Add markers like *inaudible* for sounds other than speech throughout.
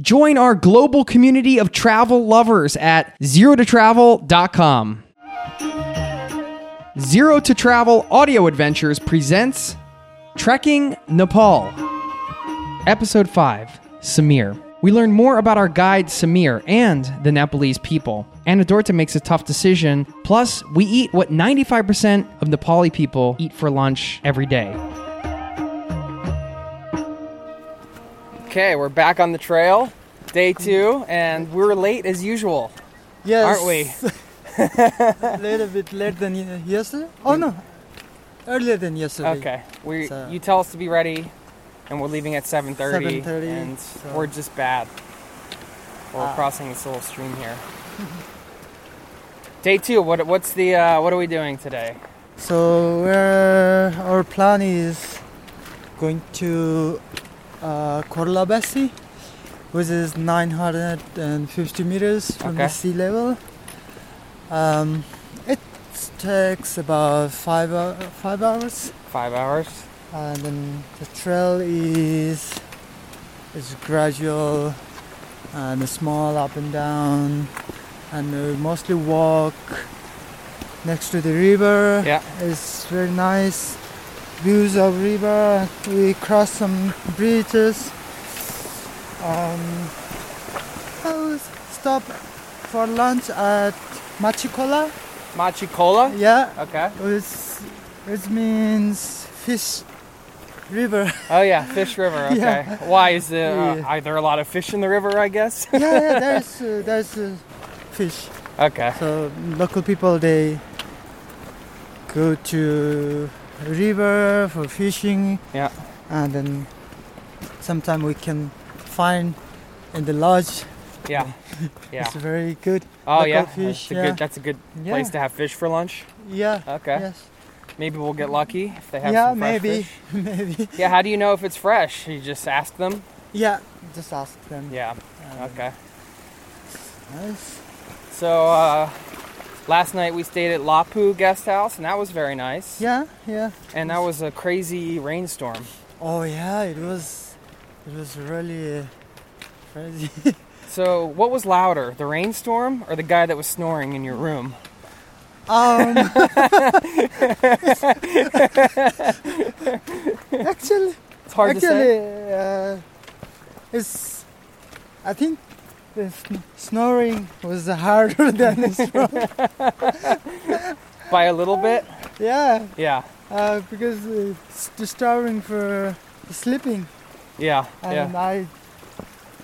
Join our global community of travel lovers at zerototravel.com. Zero to Travel Audio Adventures presents Trekking Nepal. Episode 5 Samir. We learn more about our guide Samir and the Nepalese people. Anne Dorthe makes a tough decision. Plus, we eat what 95% of Nepali people eat for lunch every day. Okay, we're back on the trail, day two, and we're late as usual. Yes. Aren't we? a *laughs* little bit later than yesterday. Oh no, earlier than yesterday. Okay, we So- you tell us to be ready, and we're leaving at 7:30, 7:30, and so- we're just bad. We're Ah. crossing this little stream here. *laughs* Day two. What what's the uh, what are we doing today? So where our plan is going to uh, Khorlabesi, which is 950 meters from Okay. the sea level. Um, it takes about five hou- five hours, Five hours. and then the trail is is gradual and small up and down, and we mostly walk next to the river. Yeah. It's very nice views of river. We cross some bridges. Um, I'll stop for lunch at Machha Khola. Machicola? Yeah, Okay. which, which means fish river. *laughs* Oh yeah, Fish River. *laughs* Okay. Yeah. Why is the uh, Yeah. are there a lot of fish in the river? I guess. *laughs* yeah, yeah, there's uh, there's uh, fish. okay. So local people they go to river for fishing. Yeah. And then sometimes we can find in the lodge. Yeah. *laughs* Yeah. It's very good. Oh yeah. fish, that's a yeah. good. That's a good Yeah. place to have fish for lunch. Yeah. Okay. Yes. Maybe we'll get lucky if they have yeah, some fresh maybe, fish. *laughs* maybe. Yeah. How do you know if it's fresh? You just ask them. Yeah. Just ask them. Yeah. Um, Okay. Nice. So uh, last night we stayed at Lapu Guest House, and that was very nice. Yeah. Yeah. And that was a crazy rainstorm. Oh yeah. It was. It was really crazy. *laughs* So what was louder, the rainstorm or the guy that was snoring in your room? Um, *laughs* actually, It's hard to say. actually, uh, it's. I think the sn- snoring was harder *laughs* than the snore. By a little bit. yeah, Yeah. uh, because it's disturbing for sleeping, Yeah. and Yeah. I,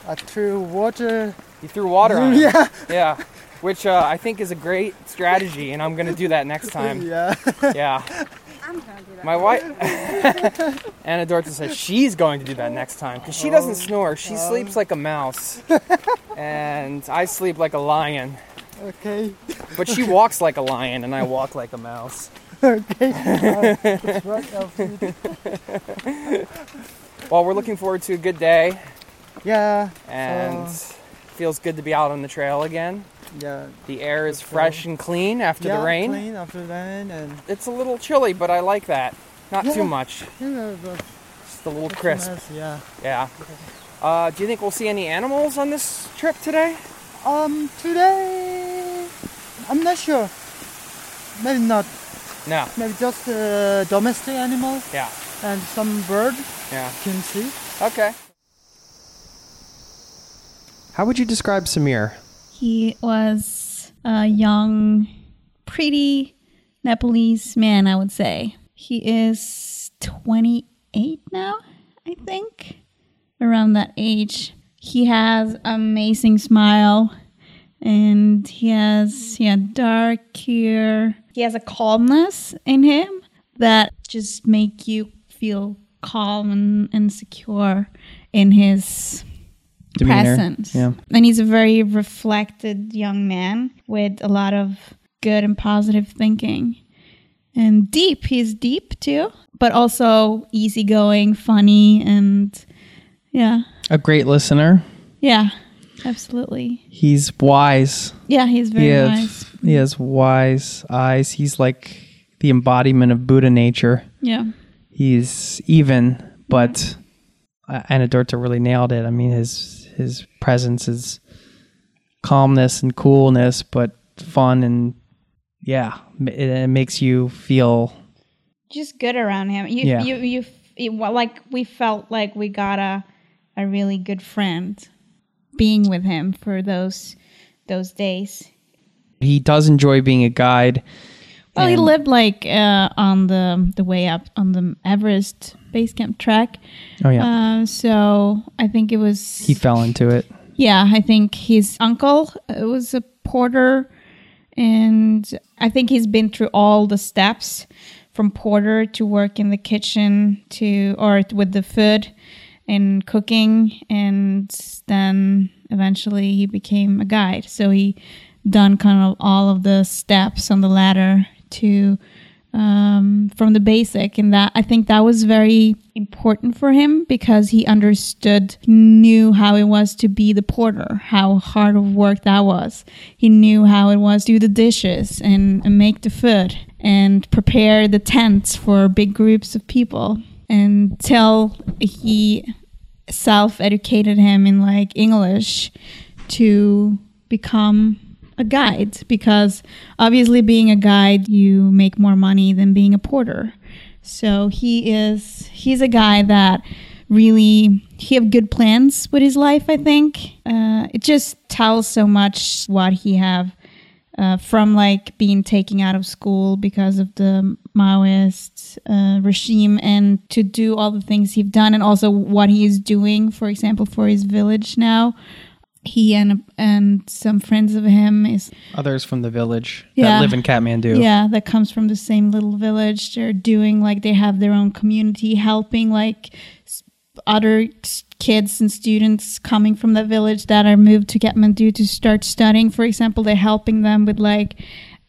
I threw water. You threw water on it. *laughs* yeah, Yeah. Which uh, I think is a great strategy, and I'm gonna do that next time. *laughs* yeah. Yeah. I'm gonna do that. My wife, *laughs* Anne Dorthe says she's going to do that next time because she doesn't oh. snore. She oh. sleeps like a mouse, *laughs* and I sleep like a lion. Okay, But she walks like a lion, and I walk like a mouse. okay. That's right, I'll feed it. Well, we're looking forward to a good day, yeah, and So- feels good to be out on the trail again. Yeah. The air is Good fresh and clean after yeah, the rain. Clean after the rain, and It's a little chilly, but I like that. Not Yeah. too much. yeah, but Just a little it's crisp. nice, yeah. Yeah. Uh, do you think we'll see any animals on this trip today? Um, today, I'm not sure. Maybe not. No. Maybe just uh, domestic animals Yeah. and some bird Yeah. can see. Okay. How would you describe Samir? He was a young, pretty Nepalese man, I would say. He is 28 now, I think, around that age. He has amazing smile and he has yeah, dark hair. He has a calmness in him that just make you feel calm and, and secure in his presence. Yeah. And he's a very reflected young man with a lot of good and positive thinking. And deep, he's deep too, but also easygoing, funny, and yeah. A great listener. Yeah, absolutely. He's wise. Yeah, he's very he has, wise. He has wise eyes. He's like the embodiment of Buddha nature. Yeah. He's even, but uh, Anne Dorthe really nailed it. I mean, his his presence is calmness and coolness, but fun and yeah, it, it makes you feel just good around him. You, Yeah. you, you, well, like we felt like we got a, a really good friend being with him for those, those days. he does enjoy being a guide. Well, he lived like uh, on the the way up on the Everest base camp track. Oh yeah, Uh, so I think it was he fell into it. Yeah, I think his uncle uh, was a porter, and I think he's been through all the steps from porter to work in the kitchen to or with the food and cooking, and then eventually he became a guide. So he done kind of all of the steps on the ladder to um, from the basic and that i think that was very important for him because he understood knew how it was to be the porter how hard of work that was. He knew how it was to do the dishes and, and make the food and prepare the tents for big groups of people. Until he self-educated him in like english to become a guide because obviously being a guide you make more money than being a porter so he is he's a guy that really he have good plans with his life i think uh, it just tells so much what he have uh, from like being taken out of school because of the Maoist uh, regime and to do all the things he's done and also what he is doing, for example, for his village now. He and and some friends of him is Others from the village Yeah. that live in Kathmandu. yeah that comes from the same little village. They're doing like they have their own community, helping like other kids and students coming from the village that are moved to Kathmandu to start studying. For example, they're helping them with like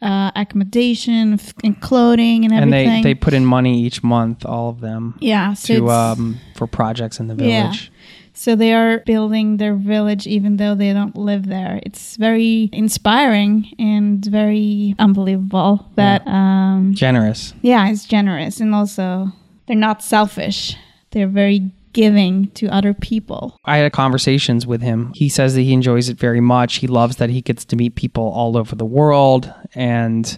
uh, accommodation f- and clothing and everything. and they they put in money each month, all of them, yeah, so to um for projects in the village. Yeah. So they are building their village even though they don't live there. It's very inspiring and very unbelievable that um Generous. yeah, it's generous and also they're not selfish. They're very giving to other people. I had conversations with him. He says that he enjoys it very much. He loves that he gets to meet people all over the world and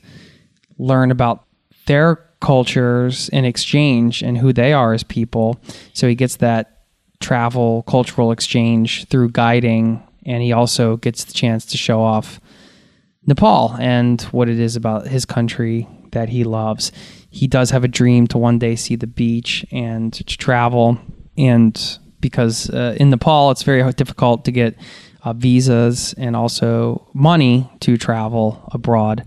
learn about their cultures in exchange and who they are as people. So he gets that travel cultural exchange through guiding and he also gets the chance to show off Nepal and what it is about his country that he loves. He does have a dream to one day see the beach and to travel. And because uh, in Nepal, it's very difficult to get uh, visas and also money to travel abroad.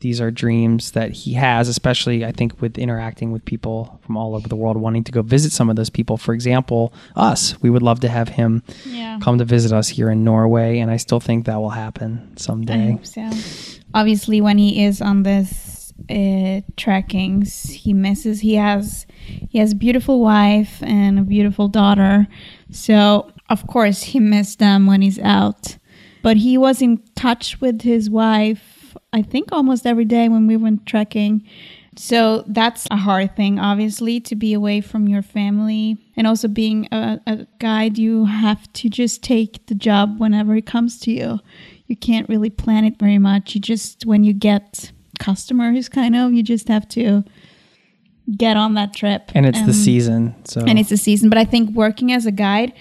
These are dreams that he has, especially I think with interacting with people from all over the world, wanting to go visit some of those people. For example, us, we would love to have him Yeah. come to visit us here in Norway, and I still think that will happen someday. so. Obviously, when he is on this uh, trackings, he misses. He has he has a beautiful wife and a beautiful daughter. So of course he missed them when he's out. But he was in touch with his wife. I think almost every day when we went trekking. So that's a hard thing, obviously, to be away from your family. And also being a, a guide, you have to just take the job whenever it comes to you. You can't really plan it very much. You just, when you get customers, kind of, you just have to get on that trip. And it's the Um, season, so and it's the season. But I think working as a guide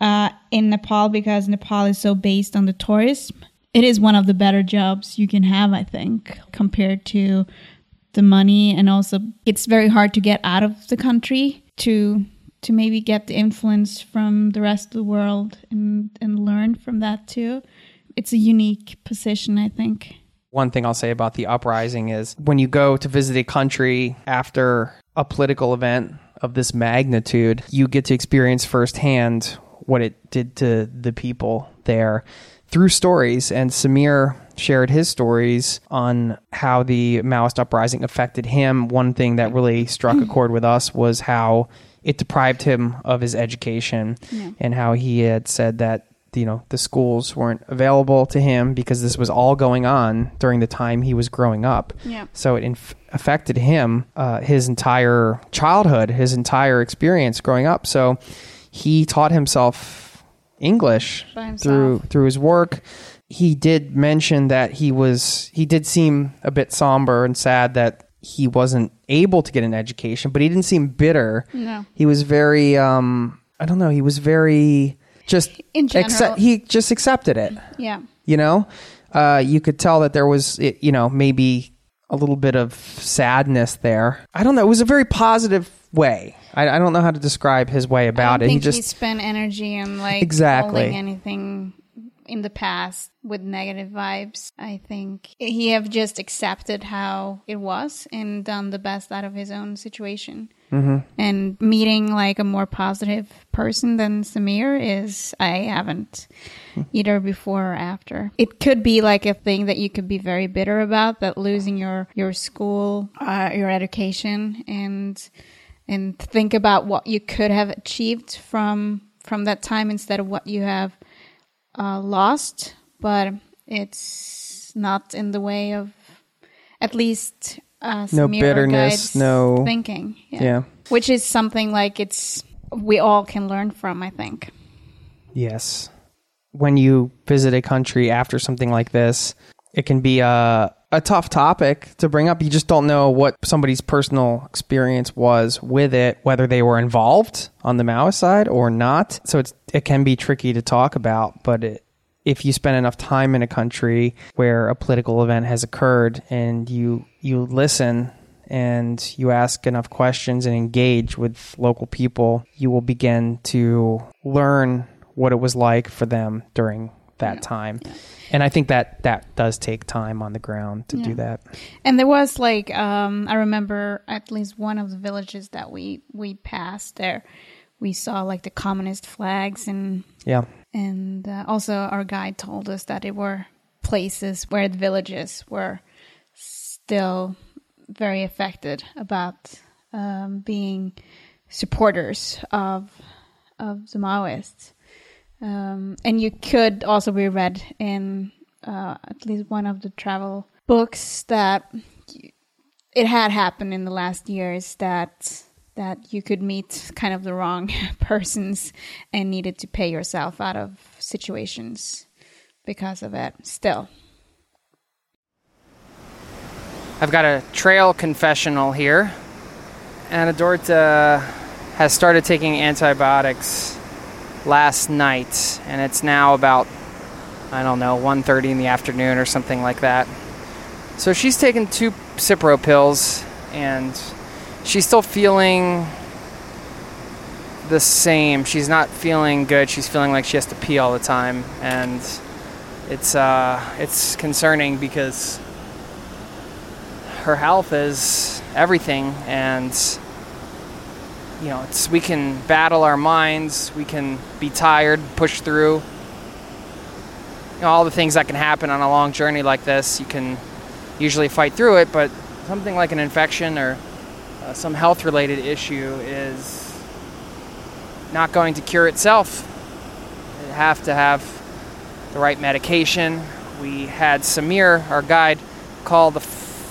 uh, in Nepal, because Nepal is so based on the tourism, it is one of the better jobs you can have, I think, compared to the money. And also, it's very hard to get out of the country to to maybe get the influence from the rest of the world and, and learn from that too. It's a unique position, I think. one thing I'll say about the uprising is when you go to visit a country after a political event of this magnitude, you get to experience firsthand what it did to the people there through stories. And Samir shared his stories on how the Maoist uprising affected him. One thing that really struck a chord with us was how it deprived him of his education and how he had said that you know the schools weren't available to him because this was all going on during the time he was growing up Yeah. so it inf- affected him uh, his entire childhood his entire experience growing up so he taught himself English through through his work. He did mention that he was he did seem a bit somber and sad that he wasn't able to get an education, but he didn't seem bitter. No. He was very um I don't know, he was very just In general. accept, he just accepted it Yeah. you know uh, you could tell that there was you know maybe a little bit of sadness there i don't know it was a very positive way i, I don't know how to describe his way about it he think he, just spent energy on like Exactly. anything in the past with negative vibes. I think he have just accepted how it was and done the best out of his own situation. Mm-hmm. And meeting like a more positive person than Samir is I haven't either before or after. It could be like a thing that you could be very bitter about that losing your your school, uh, your education, and and think about what you could have achieved from from that time instead of what you have uh, lost. But it's not in the way of at least uh, No bitterness, no- thinking. yeah which is something like it's we all can learn from. I think. yes when you visit a country after something like this it can be a a tough topic to bring up. You just don't know what somebody's personal experience was with it whether they were involved on the maoist side or not. So it's it can be tricky to talk about but it, if you spend enough time in a country where a political event has occurred and you you listen and you ask enough questions and engage with local people, you will begin to learn what it was like for them during that time. And I think that that does take time on the ground to do that. And there was like um, I remember at least one of the villages that we we passed there. We saw like the communist flags and Yeah. and uh, also our guide told us that it were places where the villages were still very affected about um, being supporters of of the Maoists. Um, and you could also be read in uh, at least one of the travel books that it had happened in the last years that that you could meet kind of the wrong *laughs* persons and needed to pay yourself out of situations because of it. Still, I've got a trail confessional here. Anne Dorthe has started taking antibiotics last night, and it's now about I don't know 1:30 in the afternoon or something like that. So she's taken two Cipro pills, and she's still feeling the same. She's not feeling good. She's feeling like she has to pee all the time, and it's uh, it's concerning because her health is everything and you know it's we can battle our minds we can be tired push through. You know all the things that can happen on a long journey like this you can usually fight through it but something like an infection or uh, some health related issue is not going to cure itself. You have to have the right medication. We had samir our guide call the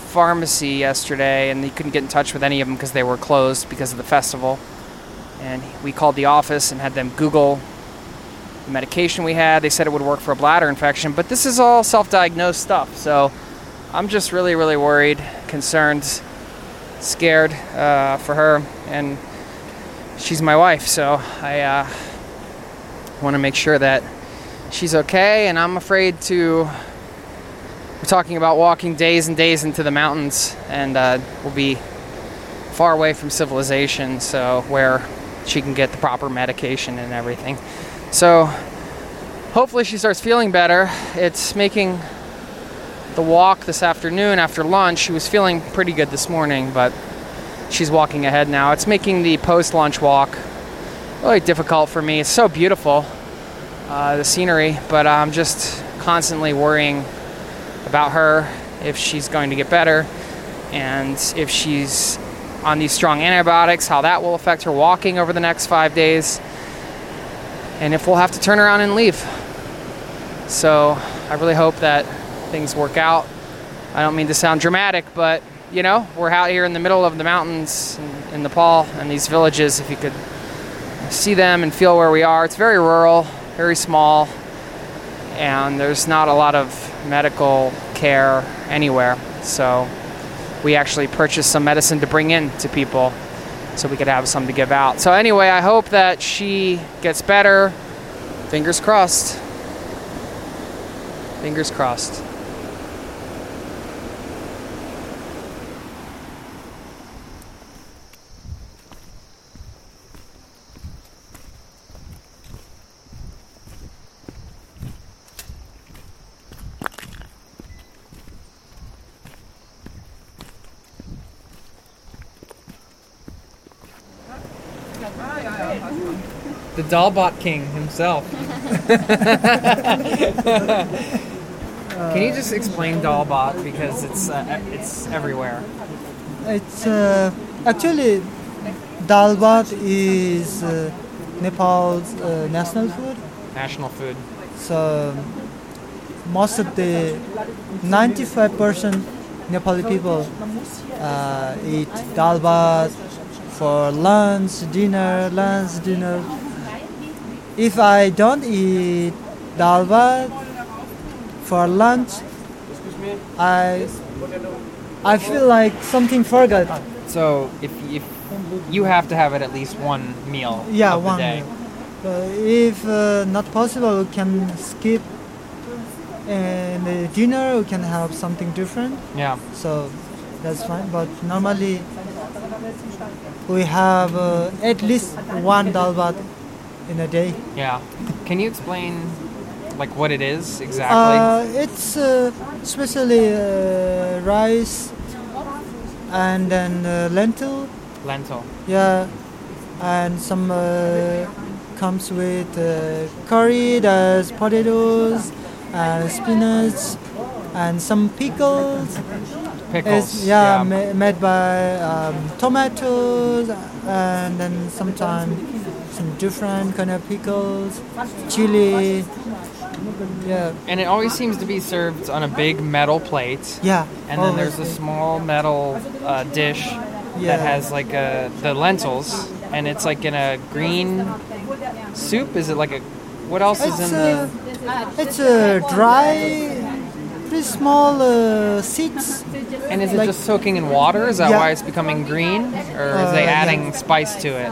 pharmacy yesterday and he couldn't get in touch with any of them because they were closed because of the festival. And we called the office and had them Google the medication we had. They said it would work for a bladder infection, but this is all self diagnosed stuff. So I'm just really, really worried, concerned, scared uh, for her. And she's my wife, so I uh, want to make sure that she's okay. And I'm afraid to talking about walking days and days into the mountains, and uh, we'll be far away from civilization, so where she can get the proper medication and everything. So hopefully she starts feeling better. It's making the walk this afternoon after lunch. She was feeling pretty good this morning, but she's walking ahead now. It's making the post lunch walk really difficult for me. It's so beautiful, uh, the scenery, but I'm just constantly worrying about her, if she's going to get better, and if she's on these strong antibiotics, how that will affect her walking over the next five days, and if we'll have to turn around and leave. So I really hope that things work out. I don't mean to sound dramatic, but you know, we're out here in the middle of the mountains in, Nepal and these villages. If you could see them and feel where we are, it's very rural. very small, and there's not a lot of medical care anywhere. So we actually purchased some medicine to bring in to people so we could have some to give out. So anyway, I hope that she gets better. Fingers crossed. Fingers crossed. The Dal Bhat King himself. *laughs* *laughs* Can you just explain dal bhat because it's uh, it's everywhere? It's uh, actually dal bhat is uh, Nepal's uh, national food. National food. So most of the 95% Nepali people uh, eat dal bhat for lunch, dinner, lunch, dinner. If I don't eat dal bhat for lunch, I I feel like something forgot. So if if you have to have it at least one meal Yeah, of the one. day. meal. Uh, if uh, not possible, we can skip and the dinner. We can have something different. Yeah. So that's fine. But normally we have uh, at least one dal bhat in a day. Yeah. Can you explain like what it is exactly? Uh, it's uh, especially uh, rice and then uh, lentil. Lentil. Yeah, and some uh, comes with uh, curry, there's potatoes and spinach and some pickles. Pickles. It's, yeah, Ma- made by um, tomatoes and then sometimes some different kind of pickles, chili. Yeah, And it always seems to be served on a big metal plate. yeah. And then there's a small metal uh, dish Yeah. that has like a, the lentils, and it's like in a green soup. Is it like a what else is in a, the? it's a dry, pretty small uh, seeds. And is it like- just soaking in water? Is that Yeah. why it's becoming green, or is Uh, they yeah. adding spice to it?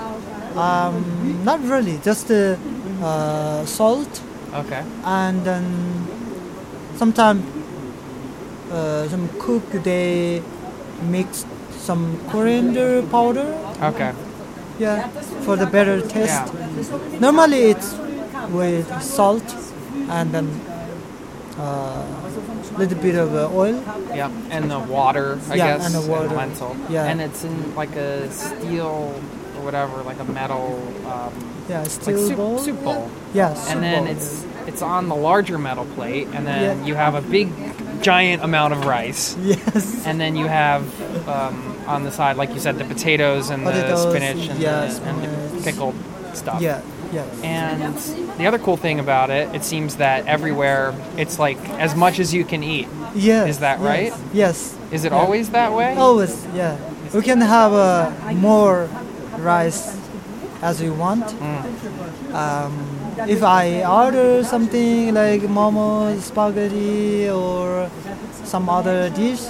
Um, not really, just uh, uh, salt Okay. and then sometimes uh, some cook they mix some coriander powder. Okay. Yeah, for the better taste. Yeah. Normally it's with salt and then a little bit of uh, oil. Yeah. And the water, I Yeah, guess. and the water. lentil. Yeah. And it's in like a steel or whatever, like a metal. Um, Yeah, like soup, bowl. soup bowl. Yeah, soup and then bowl. it's it's on the larger metal plate, and then Yeah. you have a big, giant amount of rice, yes. and then you have um, on the side, like you said, the potatoes and Potatoes, the spinach and, yeah, the, and the pickled stuff. Yeah, yes. And the other cool thing about it, it seems that everywhere it's like as much as you can eat. Yes. Is that yes, right? Yes. Is it Yeah. always that way? Always, yeah. We can have uh, more rice as you want. Um, if I order something like momo, spaghetti, or some other dish,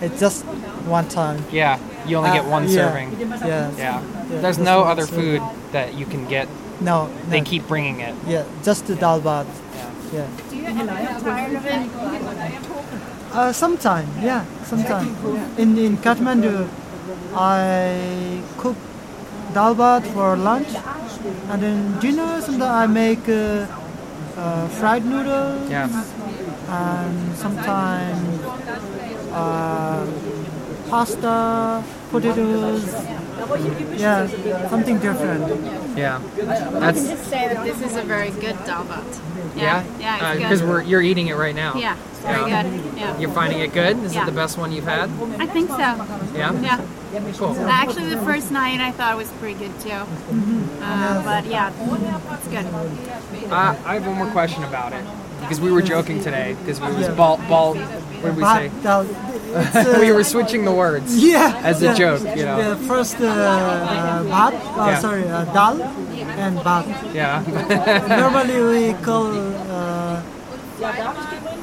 it's just one time. Yeah, you only get Uh, one yeah. serving. Yeah. Yeah. Yeah, There's no one other serving. food that you can get. No. They keep bringing it. Yeah, just the dal bhat. Yeah. Yeah. Do you get tired of it? Uh, sometime, yeah, sometime. In in Kathmandu, I cook dal bhat for lunch, and then dinner. Sometimes I make uh, uh, fried noodles, Yeah. and sometimes uh, pasta, potatoes. Yeah, something different. Yeah. I can just say that this is a very good dal bhat. Yeah. Yeah, it's Because good. we're you're eating it right now. Yeah, it's very Yeah. good. Yeah. You're finding it good? Is Yeah. it the best one you've had? I think so. Yeah. Yeah. Cool. Actually, the first night I thought it was pretty good too. Uh, but yeah, it's good. Uh, I have one more question about it because we were joking today because we was Yeah. ball ball. What did we say? Bhat dal. It's, uh, we were switching the words. Yeah. As a joke, you know. Yeah, first uh, bhat, uh, Yeah. sorry, uh, dal, and bat. Yeah. *laughs* Normally we call uh,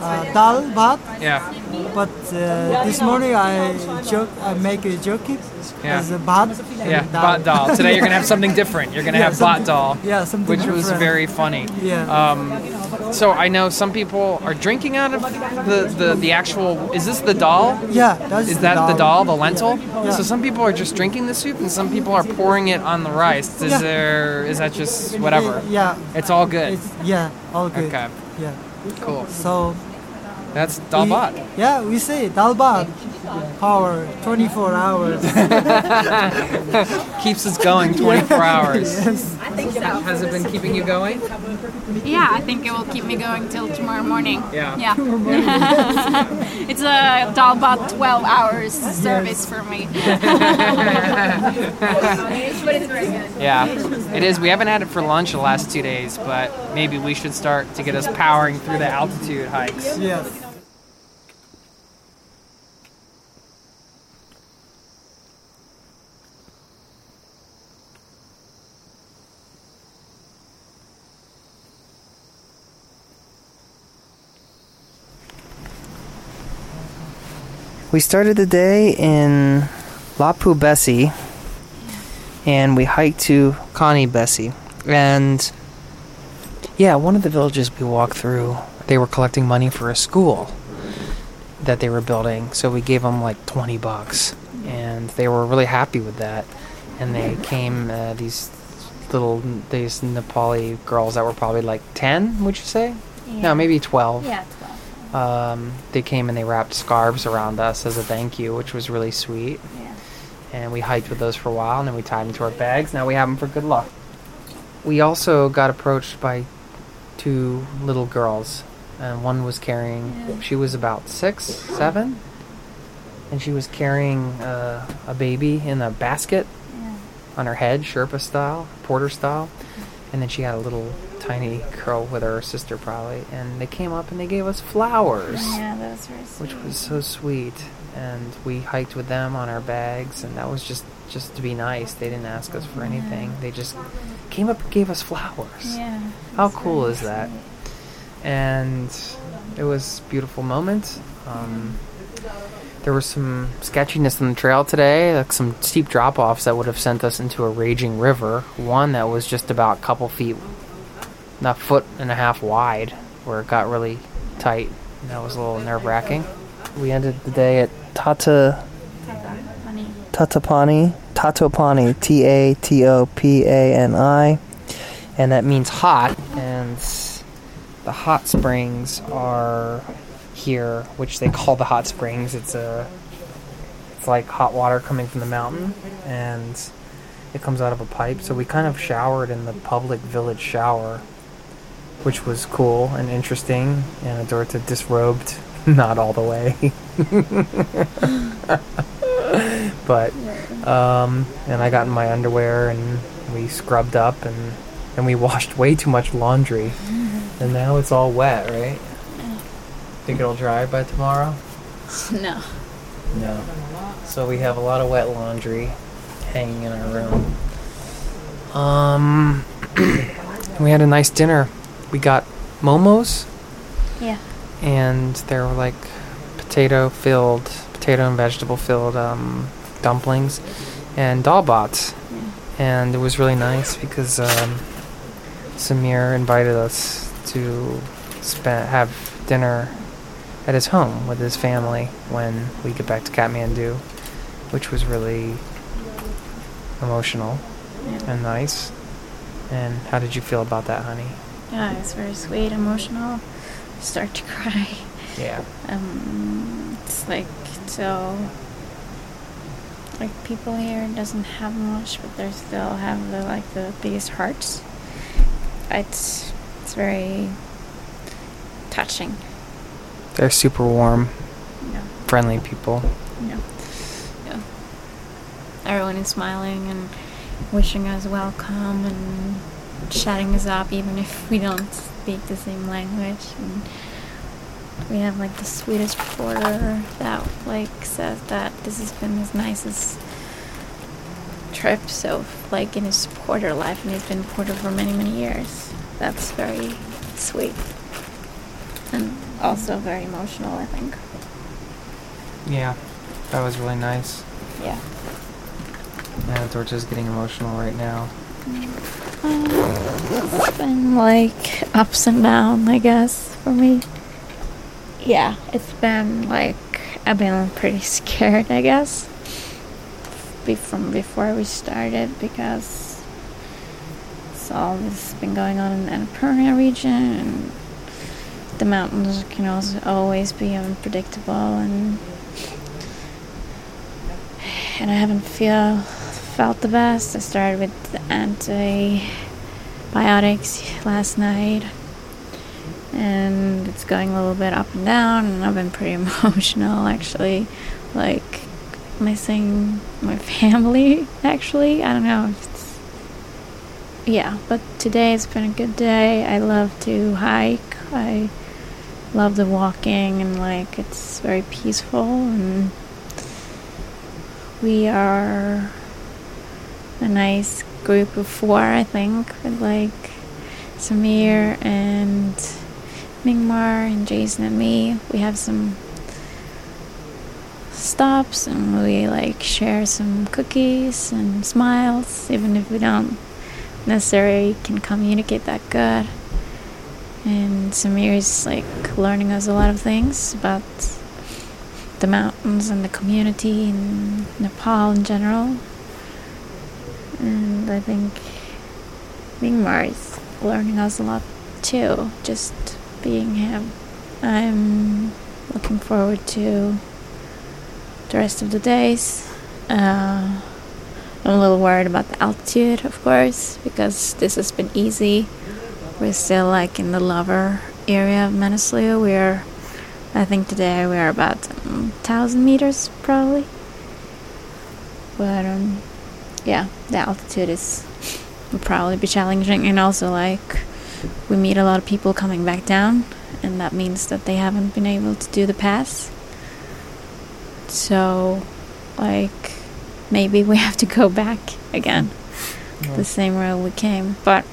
uh, dal bhat, yeah. but uh, this morning I joke, I make a joke it Yeah. as a bat. Yeah. dal. Bot doll. Today you're gonna have something *laughs* different. You're gonna Yeah, have something- doll. Yeah, something Which was very funny. Yeah. Um, so I know some people are drinking out of the, the, the actual. Is this the dal? yeah, that's Is that the dal, the lentil? Yeah. So some people are just drinking the soup, and some people are pouring it on the rice. Is Yeah. there? Is that just whatever? Yeah, It's all good. it's, yeah, all good. Okay, Yeah. cool. So That's dal bhat. we- yeah, we say dal bhat, power 24 hours. *laughs* Keeps us going 24 *laughs* hours. yes. Has it been keeping you going? Yeah, I think it will keep me going till tomorrow morning. Yeah. Yeah. *laughs* *laughs* it's a Dal bhat 12 hours service for me. *laughs* but it's very good. Yeah, it is. We haven't had it for lunch the last two days, but maybe we should start to get us powering through the altitude hikes. Yes. We started the day in Lapubesi, and we hiked to Connie Bessie. And yeah, one of the villages we walked through, they were collecting money for a school that they were building. So we gave them like 20 bucks, and they were really happy with that. And they came, uh, these little, these Nepali girls that were probably like 10, would you say? No, maybe 12 Yeah, 12. Um, they came and they wrapped scarves around us as a thank you, which was really sweet. Yeah. And we hiked with those for a while, and then we tied them to our bags. Now we have them for good luck. We also got approached by two little girls, and one was carrying. Yeah. She was about six, seven, and she was carrying uh, a baby in a basket Yeah. on her head, Sherpa style, Porter style. And then she had a little tiny girl with her sister, probably. And they came up and they gave us flowers Yeah, that was very sweet. which was so sweet. And we hiked with them on our bags, and that was just just to be nice. They didn't ask us for anything. They just came up and gave us flowers. Yeah. How cool is that? sweet. And it was a beautiful moment. Um, there was some sketchiness on the trail today, like some steep drop offs that would have sent us into a raging river. One that was just about a couple feet, a foot and a half wide, where it got really tight. And that was a little nerve wracking. We ended the day at Tata Funny. Tatapani, Tatopani, T A T O P A N I, and that means hot. And the hot springs are here, which they call the hot springs. It's a, it's like hot water coming from the mountain, and it comes out of a pipe. So we kind of showered in the public village shower, which was cool and interesting. And Anne Dorthe disrobed, *laughs* not all the way. *laughs* but um, and I got in my underwear and we scrubbed up and and we *laughs* washed way too much laundry, and now it's all wet, right? Think it'll dry by tomorrow? No. No. So we have a lot of wet laundry hanging in our room. Um, *clears throat* we had a nice dinner. We got momos Yeah. and they were like potato filled, potato and vegetable filled um, dumplings and dal bhats. And it was really nice because um, Samir invited us to spend, have dinner at his home with his family when we get back to Kathmandu, which was really emotional Yeah. and nice. And how did you feel about that, honey? Yeah, it's very sweet, emotional. Start to cry. Yeah. Um, it's like so. Like people here doesn't have much, but they still have the like the biggest hearts. It's it's very touching. They're super warm, Yeah. friendly people. Yeah. Yeah. Everyone is smiling and wishing us welcome and chatting us up even if we don't speak the same language. And we have like the Swedish reporter that like says that this has been his nicest trip. So, like in his porter life, and he's been porter for many, many years. That's very sweet. And also very emotional, I think. Yeah, that was really nice. Yeah. Yeah, Dorthe's getting emotional right now. It's been like ups and downs, I guess, for me. Yeah, it's been like I've been pretty *laughs* scared, I guess, be- from before we started because it's all this been going on in the Annapurna region, and the mountains can also always be unpredictable, and and I haven't feel felt the best. I started with the antibiotics last night, and it's going a little bit up and down. And I've been pretty *laughs* emotional, actually, like missing my family. *laughs* Actually, I don't know. If it's, yeah, but today it's been a good day. I love to hike. I love the walking, and like it's very peaceful and we are a nice group of four, I think, with like Samir and Mingmar and Jason and me. We have some stops and we like share some cookies and smiles, even if we don't necessarily can communicate that good. And Samir is like learning us a lot of things about the mountains and the community in Nepal in general. And I think Mingmar is learning us a lot too, just being him. I'm looking forward to the rest of the days. Uh, I'm a little worried about the altitude, of course, because this has been easy. We're still like in the lower area of Manaslu. We're I think today we are about um, thousand meters probably. But um, yeah, the altitude is will probably be challenging, and also like we meet a lot of people coming back down, and that means that they haven't been able to do the pass. So, like, maybe we *laughs* have to go back again, the same road we came. But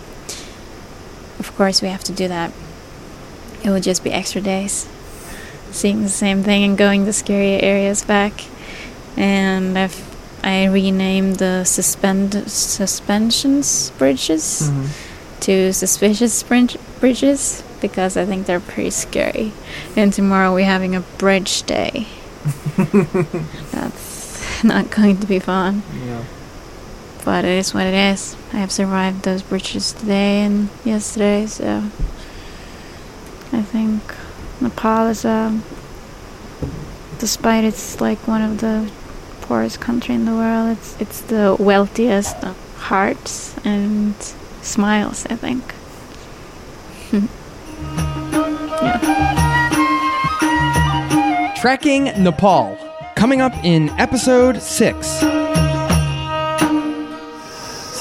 of course, we have to do that. It will just be extra days seeing the same thing and going the scary areas back. And I've I renamed the suspend suspensions bridges to suspicious bridge- bridges because I think they're pretty scary. And tomorrow we're having a bridge day. *laughs* That's not going to be fun, Yeah. but it is what it is. I have survived those bridges today and yesterday, so I think Nepal is um despite it's like one of the poorest country in the world, it's it's the wealthiest of hearts and smiles, I think. *laughs* yeah. Trekking Nepal. Coming up in episode 6.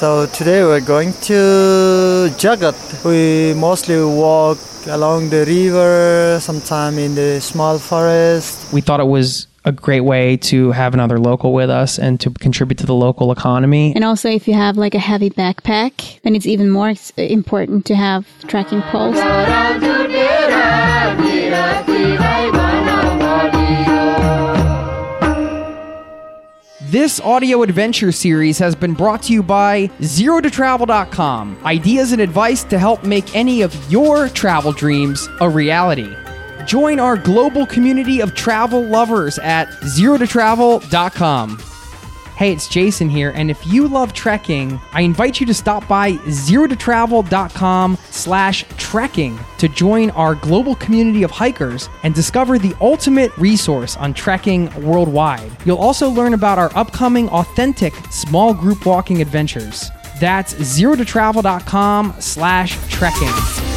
So today we're going to Jagat. We mostly walk along the river, sometime in the small forest. We thought it was a great way to have another local with us and to contribute to the local economy. And also, if you have like a heavy backpack, then it's even more important to have tracking poles. This audio adventure series has been brought to you by ZeroToTravel.com. Ideas and advice to help make any of your travel dreams a reality. Join our global community of travel lovers at ZeroToTravel.com. Hey, it's Jason here, and if you love trekking, I invite you to stop by zerototravel.com slash trekking to join our global community of hikers and discover the ultimate resource on trekking worldwide. You'll also learn about our upcoming authentic small group walking adventures. That's zerototravel.com slash trekking.